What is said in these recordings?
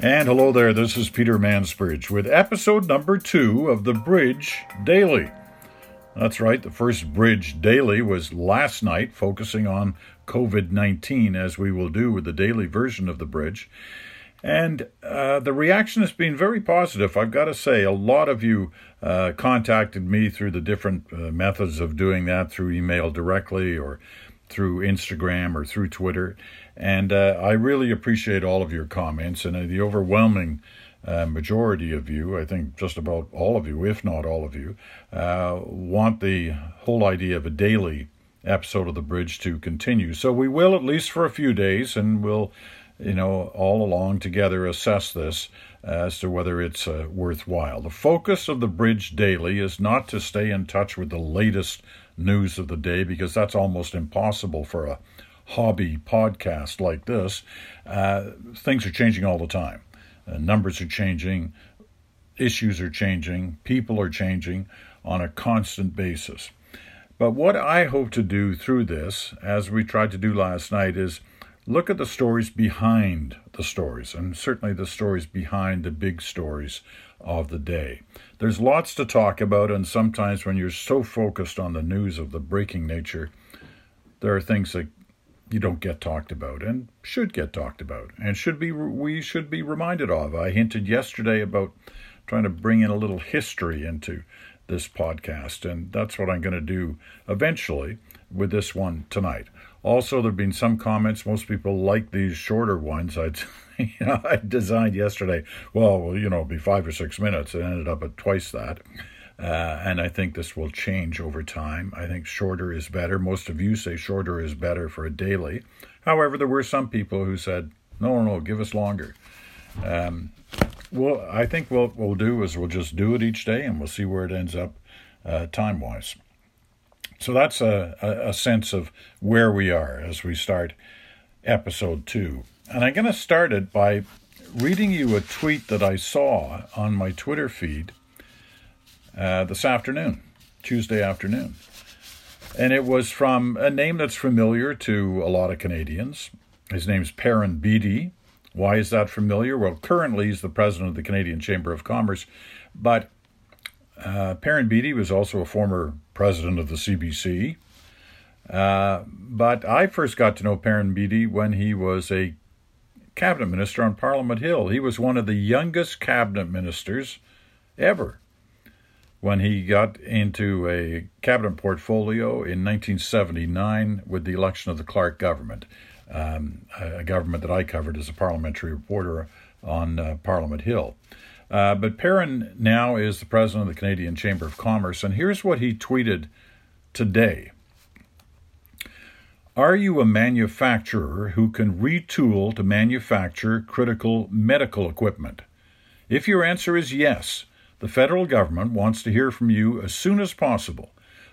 And hello there, this is Peter Mansbridge with episode number two of the Bridge Daily. That's right, the first Bridge Daily was last night, focusing on COVID 19, as we will do with the daily version of the Bridge. And uh, the reaction has been very positive. I've got to say, a lot of you uh, contacted me through the different uh, methods of doing that through email directly or through Instagram or through Twitter. And uh, I really appreciate all of your comments and uh, the overwhelming uh, majority of you, I think just about all of you, if not all of you, want the whole idea of a daily episode of The Bridge to continue. So we will, at least for a few days, and we'll, you know, all along together assess this as to whether it's uh, worthwhile. The focus of The Bridge Daily is not to stay in touch with the latest news of the day because that's almost impossible for a hobby podcast like this. Uh, things are changing all the time. Uh, numbers are changing, issues are changing, people are changing on a constant basis. But what I hope to do through this, as we tried to do last night, is look at the stories behind the stories, and certainly the stories behind the big stories of the day. There's lots to talk about, and sometimes when you're so focused on the news of the breaking nature, there are things that you don't get talked about and should get talked about and should be we should be reminded of. I hinted yesterday about trying to bring in a little history into this podcast, and that's what I'm going to do eventually with this one tonight. Also, there have been some comments. Most people like these shorter ones. I'd, you know, I designed yesterday. Well, you know, be five or six minutes. It ended up at twice that. Uh, and I think this will change over time. I think shorter is better. Most of you say shorter is better for a daily. However, there were some people who said, no, no, no give us longer. Um, well, I think what we'll do is we'll just do it each day and we'll see where it ends up uh, time wise. So that's a, a, sense of where we are as we start episode two. And I'm going to start it by reading you a tweet that I saw on my Twitter feed uh, this afternoon, Tuesday afternoon. And it was from a name that's familiar to a lot of Canadians. His name's Perrin Beatty. Why is that familiar? Well, currently he's the president of the Canadian Chamber of Commerce, but uh, Perrin Beatty was also a former president of the CBC. Uh, but I first got to know Perrin Beatty when he was a cabinet minister on Parliament Hill. He was one of the youngest cabinet ministers ever when he got into a cabinet portfolio in 1979 with the election of the Clark government, um, a government that I covered as a parliamentary reporter on uh, Parliament Hill. Uh, but Perrin now is the president of the Canadian Chamber of Commerce, and here's what he tweeted today. Are you a manufacturer who can retool to manufacture critical medical equipment? If your answer is yes, the federal government wants to hear from you as soon as possible.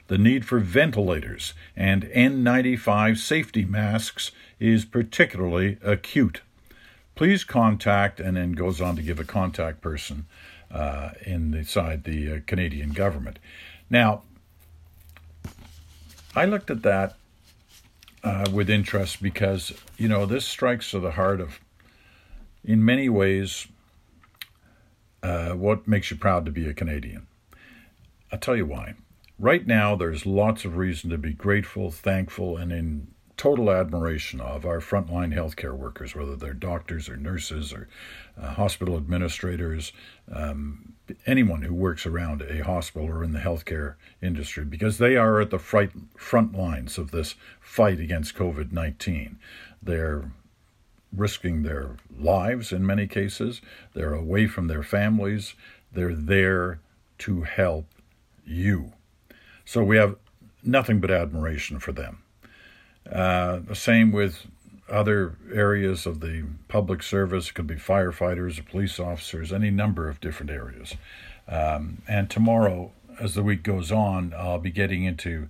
The need for ventilators and N95 safety masks is particularly acute. Please contact, and then goes on to give a contact person uh, inside the uh, Canadian government. Now, I looked at that uh, with interest because, you know, this strikes to the heart of, in many ways, uh, what makes you proud to be a Canadian? I'll tell you why. Right now, there's lots of reason to be grateful, thankful, and in total admiration of our frontline healthcare workers, whether they're doctors or nurses or uh, hospital administrators, um, anyone who works around a hospital or in the healthcare industry, because they are at the front, front lines of this fight against COVID 19. They're risking their lives in many cases. They're away from their families. They're there to help you. So we have nothing but admiration for them. Uh, the same with other areas of the public service. It could be firefighters, police officers, any number of different areas. Um, and tomorrow, as the week goes on, I'll be getting into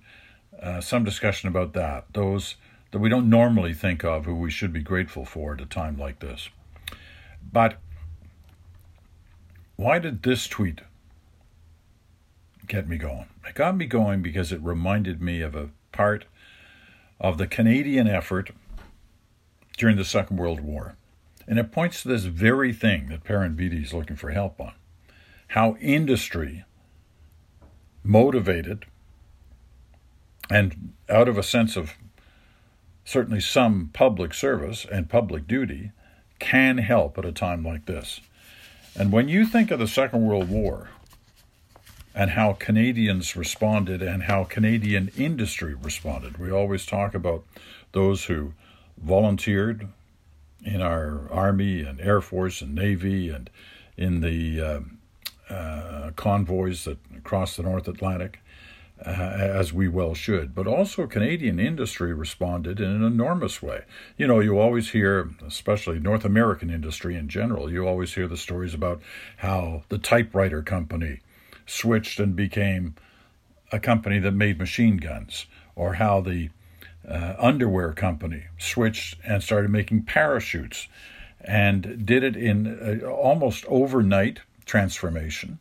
uh, some discussion about that. Those that we don't normally think of who we should be grateful for at a time like this. But why did this tweet get me going? It got me going because it reminded me of a part of the Canadian effort during the Second World War. And it points to this very thing that Beatty is looking for help on how industry motivated and out of a sense of certainly some public service and public duty can help at a time like this. And when you think of the Second World War and how Canadians responded and how Canadian industry responded, we always talk about those who volunteered in our Army and Air Force and Navy and in the uh, uh, convoys that crossed the North Atlantic uh, as we well should. But also, Canadian industry responded in an enormous way. You know, you always hear, especially North American industry in general, you always hear the stories about how the typewriter company switched and became a company that made machine guns, or how the uh, underwear company switched and started making parachutes and did it in uh, almost overnight transformation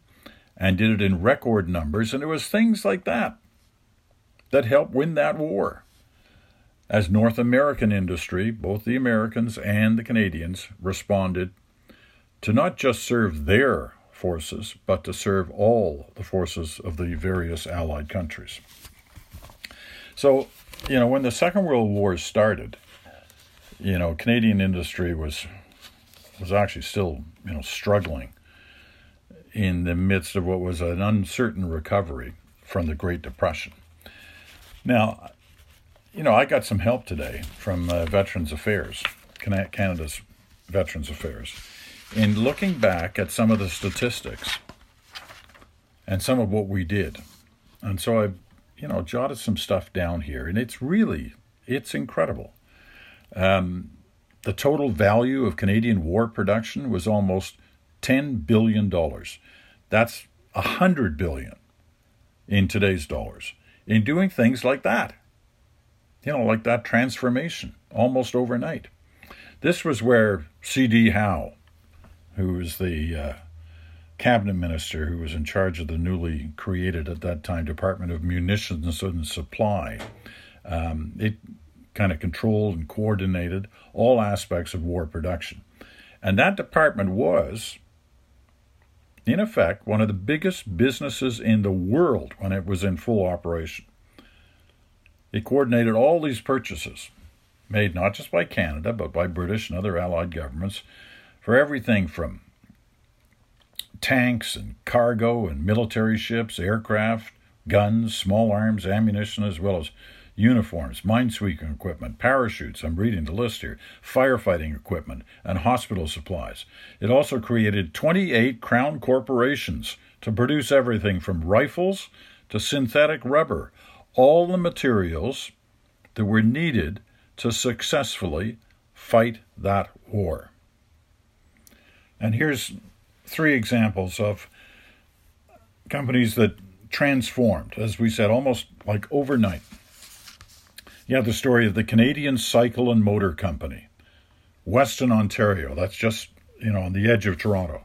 and did it in record numbers. And it was things like that that helped win that war. As North American industry, both the Americans and the Canadians responded to not just serve their forces, but to serve all the forces of the various Allied countries. So, you know, when the Second World War started, you know, Canadian industry was was actually still, you know, struggling in the midst of what was an uncertain recovery from the Great Depression. Now, you know, I got some help today from uh, Veterans Affairs, Canada's Veterans Affairs, in looking back at some of the statistics and some of what we did. And so I, you know, jotted some stuff down here, and it's really, it's incredible. Um, the total value of Canadian war production was almost $10 billion. That's a hundred billion in today's dollars in doing things like that. You know, like that transformation almost overnight. This was where C.D. Howe, who was the uh, cabinet minister who was in charge of the newly created at that time Department of Munitions and Supply, um, it kind of controlled and coordinated all aspects of war production. And that department was in effect, one of the biggest businesses in the world when it was in full operation. It coordinated all these purchases, made not just by Canada, but by British and other Allied governments, for everything from tanks and cargo and military ships, aircraft, guns, small arms, ammunition, as well as uniforms, minesweeping equipment, parachutes, I'm reading the list here, firefighting equipment, and hospital supplies. It also created 28 crown corporations to produce everything from rifles to synthetic rubber, all the materials that were needed to successfully fight that war. And here's three examples of companies that transformed, as we said, almost like overnight. You have the story of the Canadian Cycle and Motor Company, Weston, Ontario. That's just, you know, on the edge of Toronto.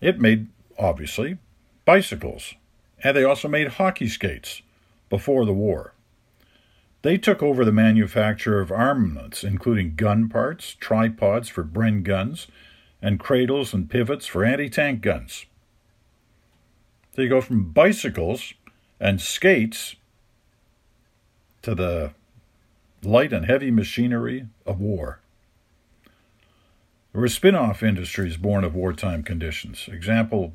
It made, obviously, bicycles, and they also made hockey skates before the war. They took over the manufacture of armaments, including gun parts, tripods for Bren guns, and cradles and pivots for anti tank guns. They go from bicycles and skates to the light and heavy machinery of war. There were spin off industries born of wartime conditions. Example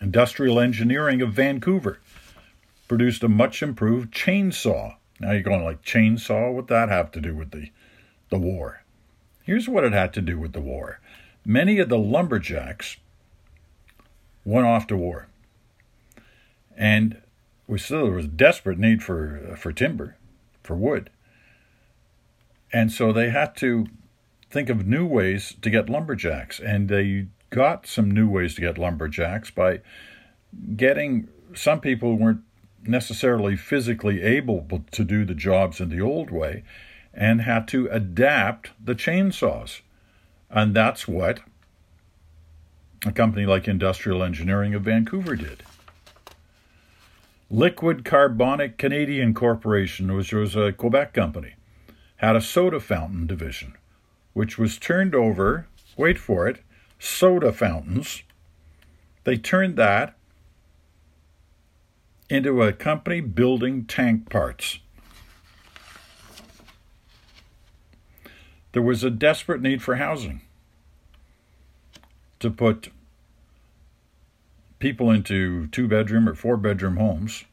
Industrial Engineering of Vancouver produced a much improved chainsaw. Now you're going like chainsaw? What that have to do with the, the war? Here's what it had to do with the war. Many of the lumberjacks went off to war. And we still there was a desperate need for for timber for wood. And so they had to think of new ways to get lumberjacks. And they got some new ways to get lumberjacks by getting some people who weren't necessarily physically able to do the jobs in the old way and had to adapt the chainsaws. And that's what a company like Industrial Engineering of Vancouver did. Liquid Carbonic Canadian Corporation, which was a Quebec company, had a soda fountain division, which was turned over, wait for it, soda fountains. They turned that into a company building tank parts. There was a desperate need for housing to put people into two bedroom or four bedroom homes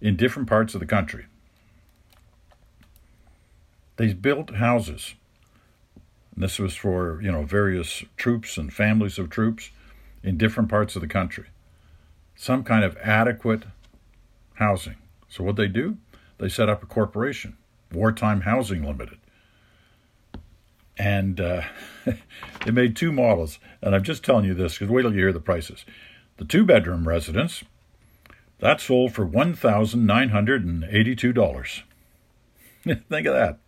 in different parts of the country. They built houses. This was for, you know, various troops and families of troops in different parts of the country. Some kind of adequate housing. So what they do? They set up a corporation, Wartime Housing Limited. And uh, they made two models. And I'm just telling you this because wait till you hear the prices. The two bedroom residence, that sold for $1,982. Think of that.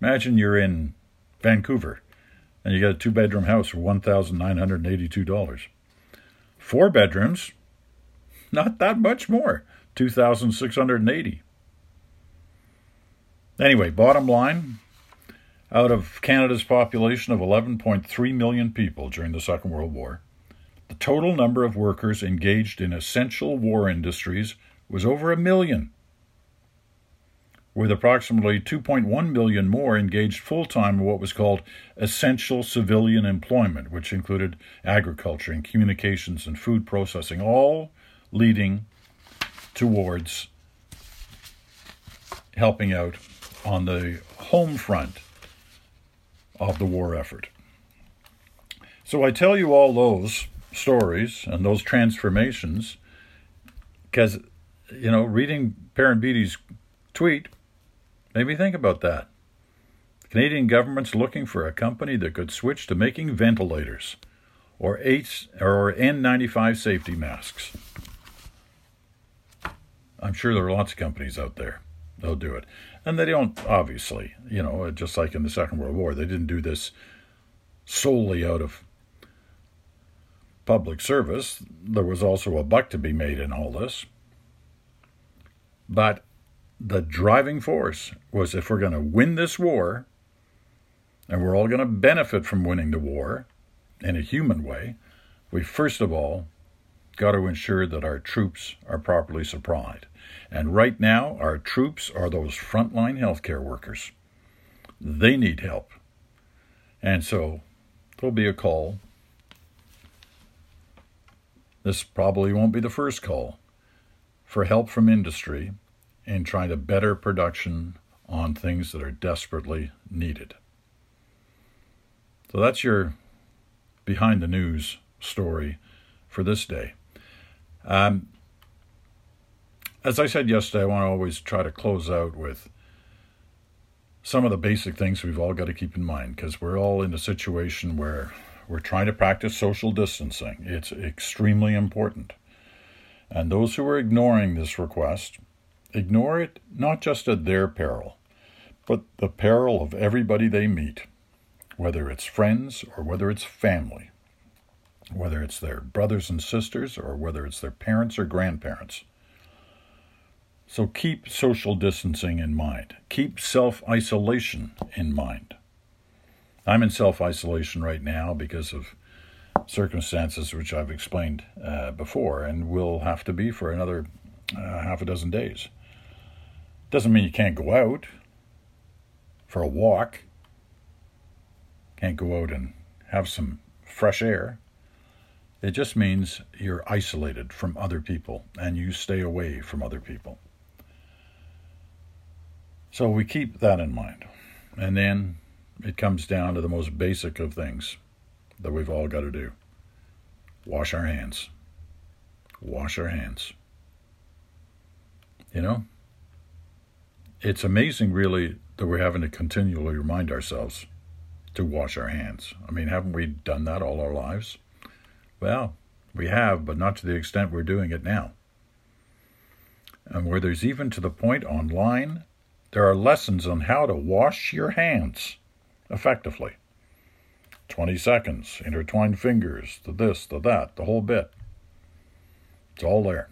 Imagine you're in Vancouver and you got a two bedroom house for $1,982. Four bedrooms, not that much more, 2,680. Anyway, bottom line, out of Canada's population of 11.3 million people during the Second World War, the total number of workers engaged in essential war industries was over a million, with approximately 2.1 million more engaged full time in what was called essential civilian employment, which included agriculture and communications and food processing, all leading towards helping out on the home front of the war effort. So I tell you all those stories and those transformations because, you know, reading Beatty's tweet made me think about that. The Canadian government's looking for a company that could switch to making ventilators or, eight, or N95 safety masks. I'm sure there are lots of companies out there. They'll do it. And they don't, obviously, you know, just like in the Second World War, they didn't do this solely out of public service. There was also a buck to be made in all this. But the driving force was if we're going to win this war, and we're all going to benefit from winning the war in a human way, we first of all got to ensure that our troops are properly supplied. And right now, our troops are those frontline healthcare workers. They need help. And so there'll be a call this probably won't be the first call for help from industry in trying to better production on things that are desperately needed. So that's your behind the news story for this day. Um, as I said yesterday, I want to always try to close out with some of the basic things we've all got to keep in mind because we're all in a situation where we're trying to practice social distancing. It's extremely important. And those who are ignoring this request, ignore it not just at their peril, but the peril of everybody they meet, whether it's friends or whether it's family, whether it's their brothers and sisters or whether it's their parents or grandparents. So keep social distancing in mind. Keep self isolation in mind. I'm in self isolation right now because of circumstances which I've explained uh, before and will have to be for another uh, half a dozen days. Doesn't mean you can't go out for a walk, can't go out and have some fresh air. It just means you're isolated from other people and you stay away from other people. So we keep that in mind. And then it comes down to the most basic of things that we've all got to do wash our hands. Wash our hands. You know? It's amazing, really, that we're having to continually remind ourselves to wash our hands. I mean, haven't we done that all our lives? Well, we have, but not to the extent we're doing it now. And where there's even to the point online, there are lessons on how to wash your hands effectively. 20 seconds, intertwined fingers, the this, the that, the whole bit. It's all there.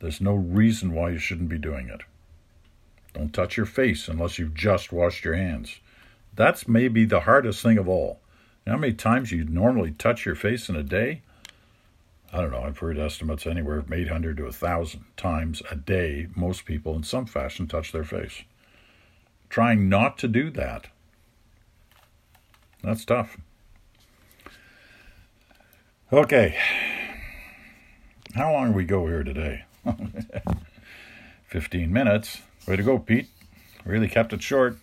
There's no reason why you shouldn't be doing it. Don't touch your face unless you've just washed your hands. That's maybe the hardest thing of all. You know how many times you normally touch your face in a day? I don't know, I've heard estimates anywhere from 800 to 1,000 times a day. Most people, in some fashion, touch their face. Trying not to do that, that's tough. Okay. How long we go here today? 15 minutes. Way to go, Pete. Really kept it short.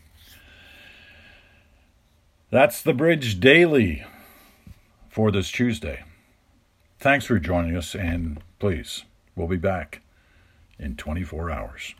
That's the Bridge Daily for this Tuesday. Thanks for joining us, and please, we'll be back in 24 hours.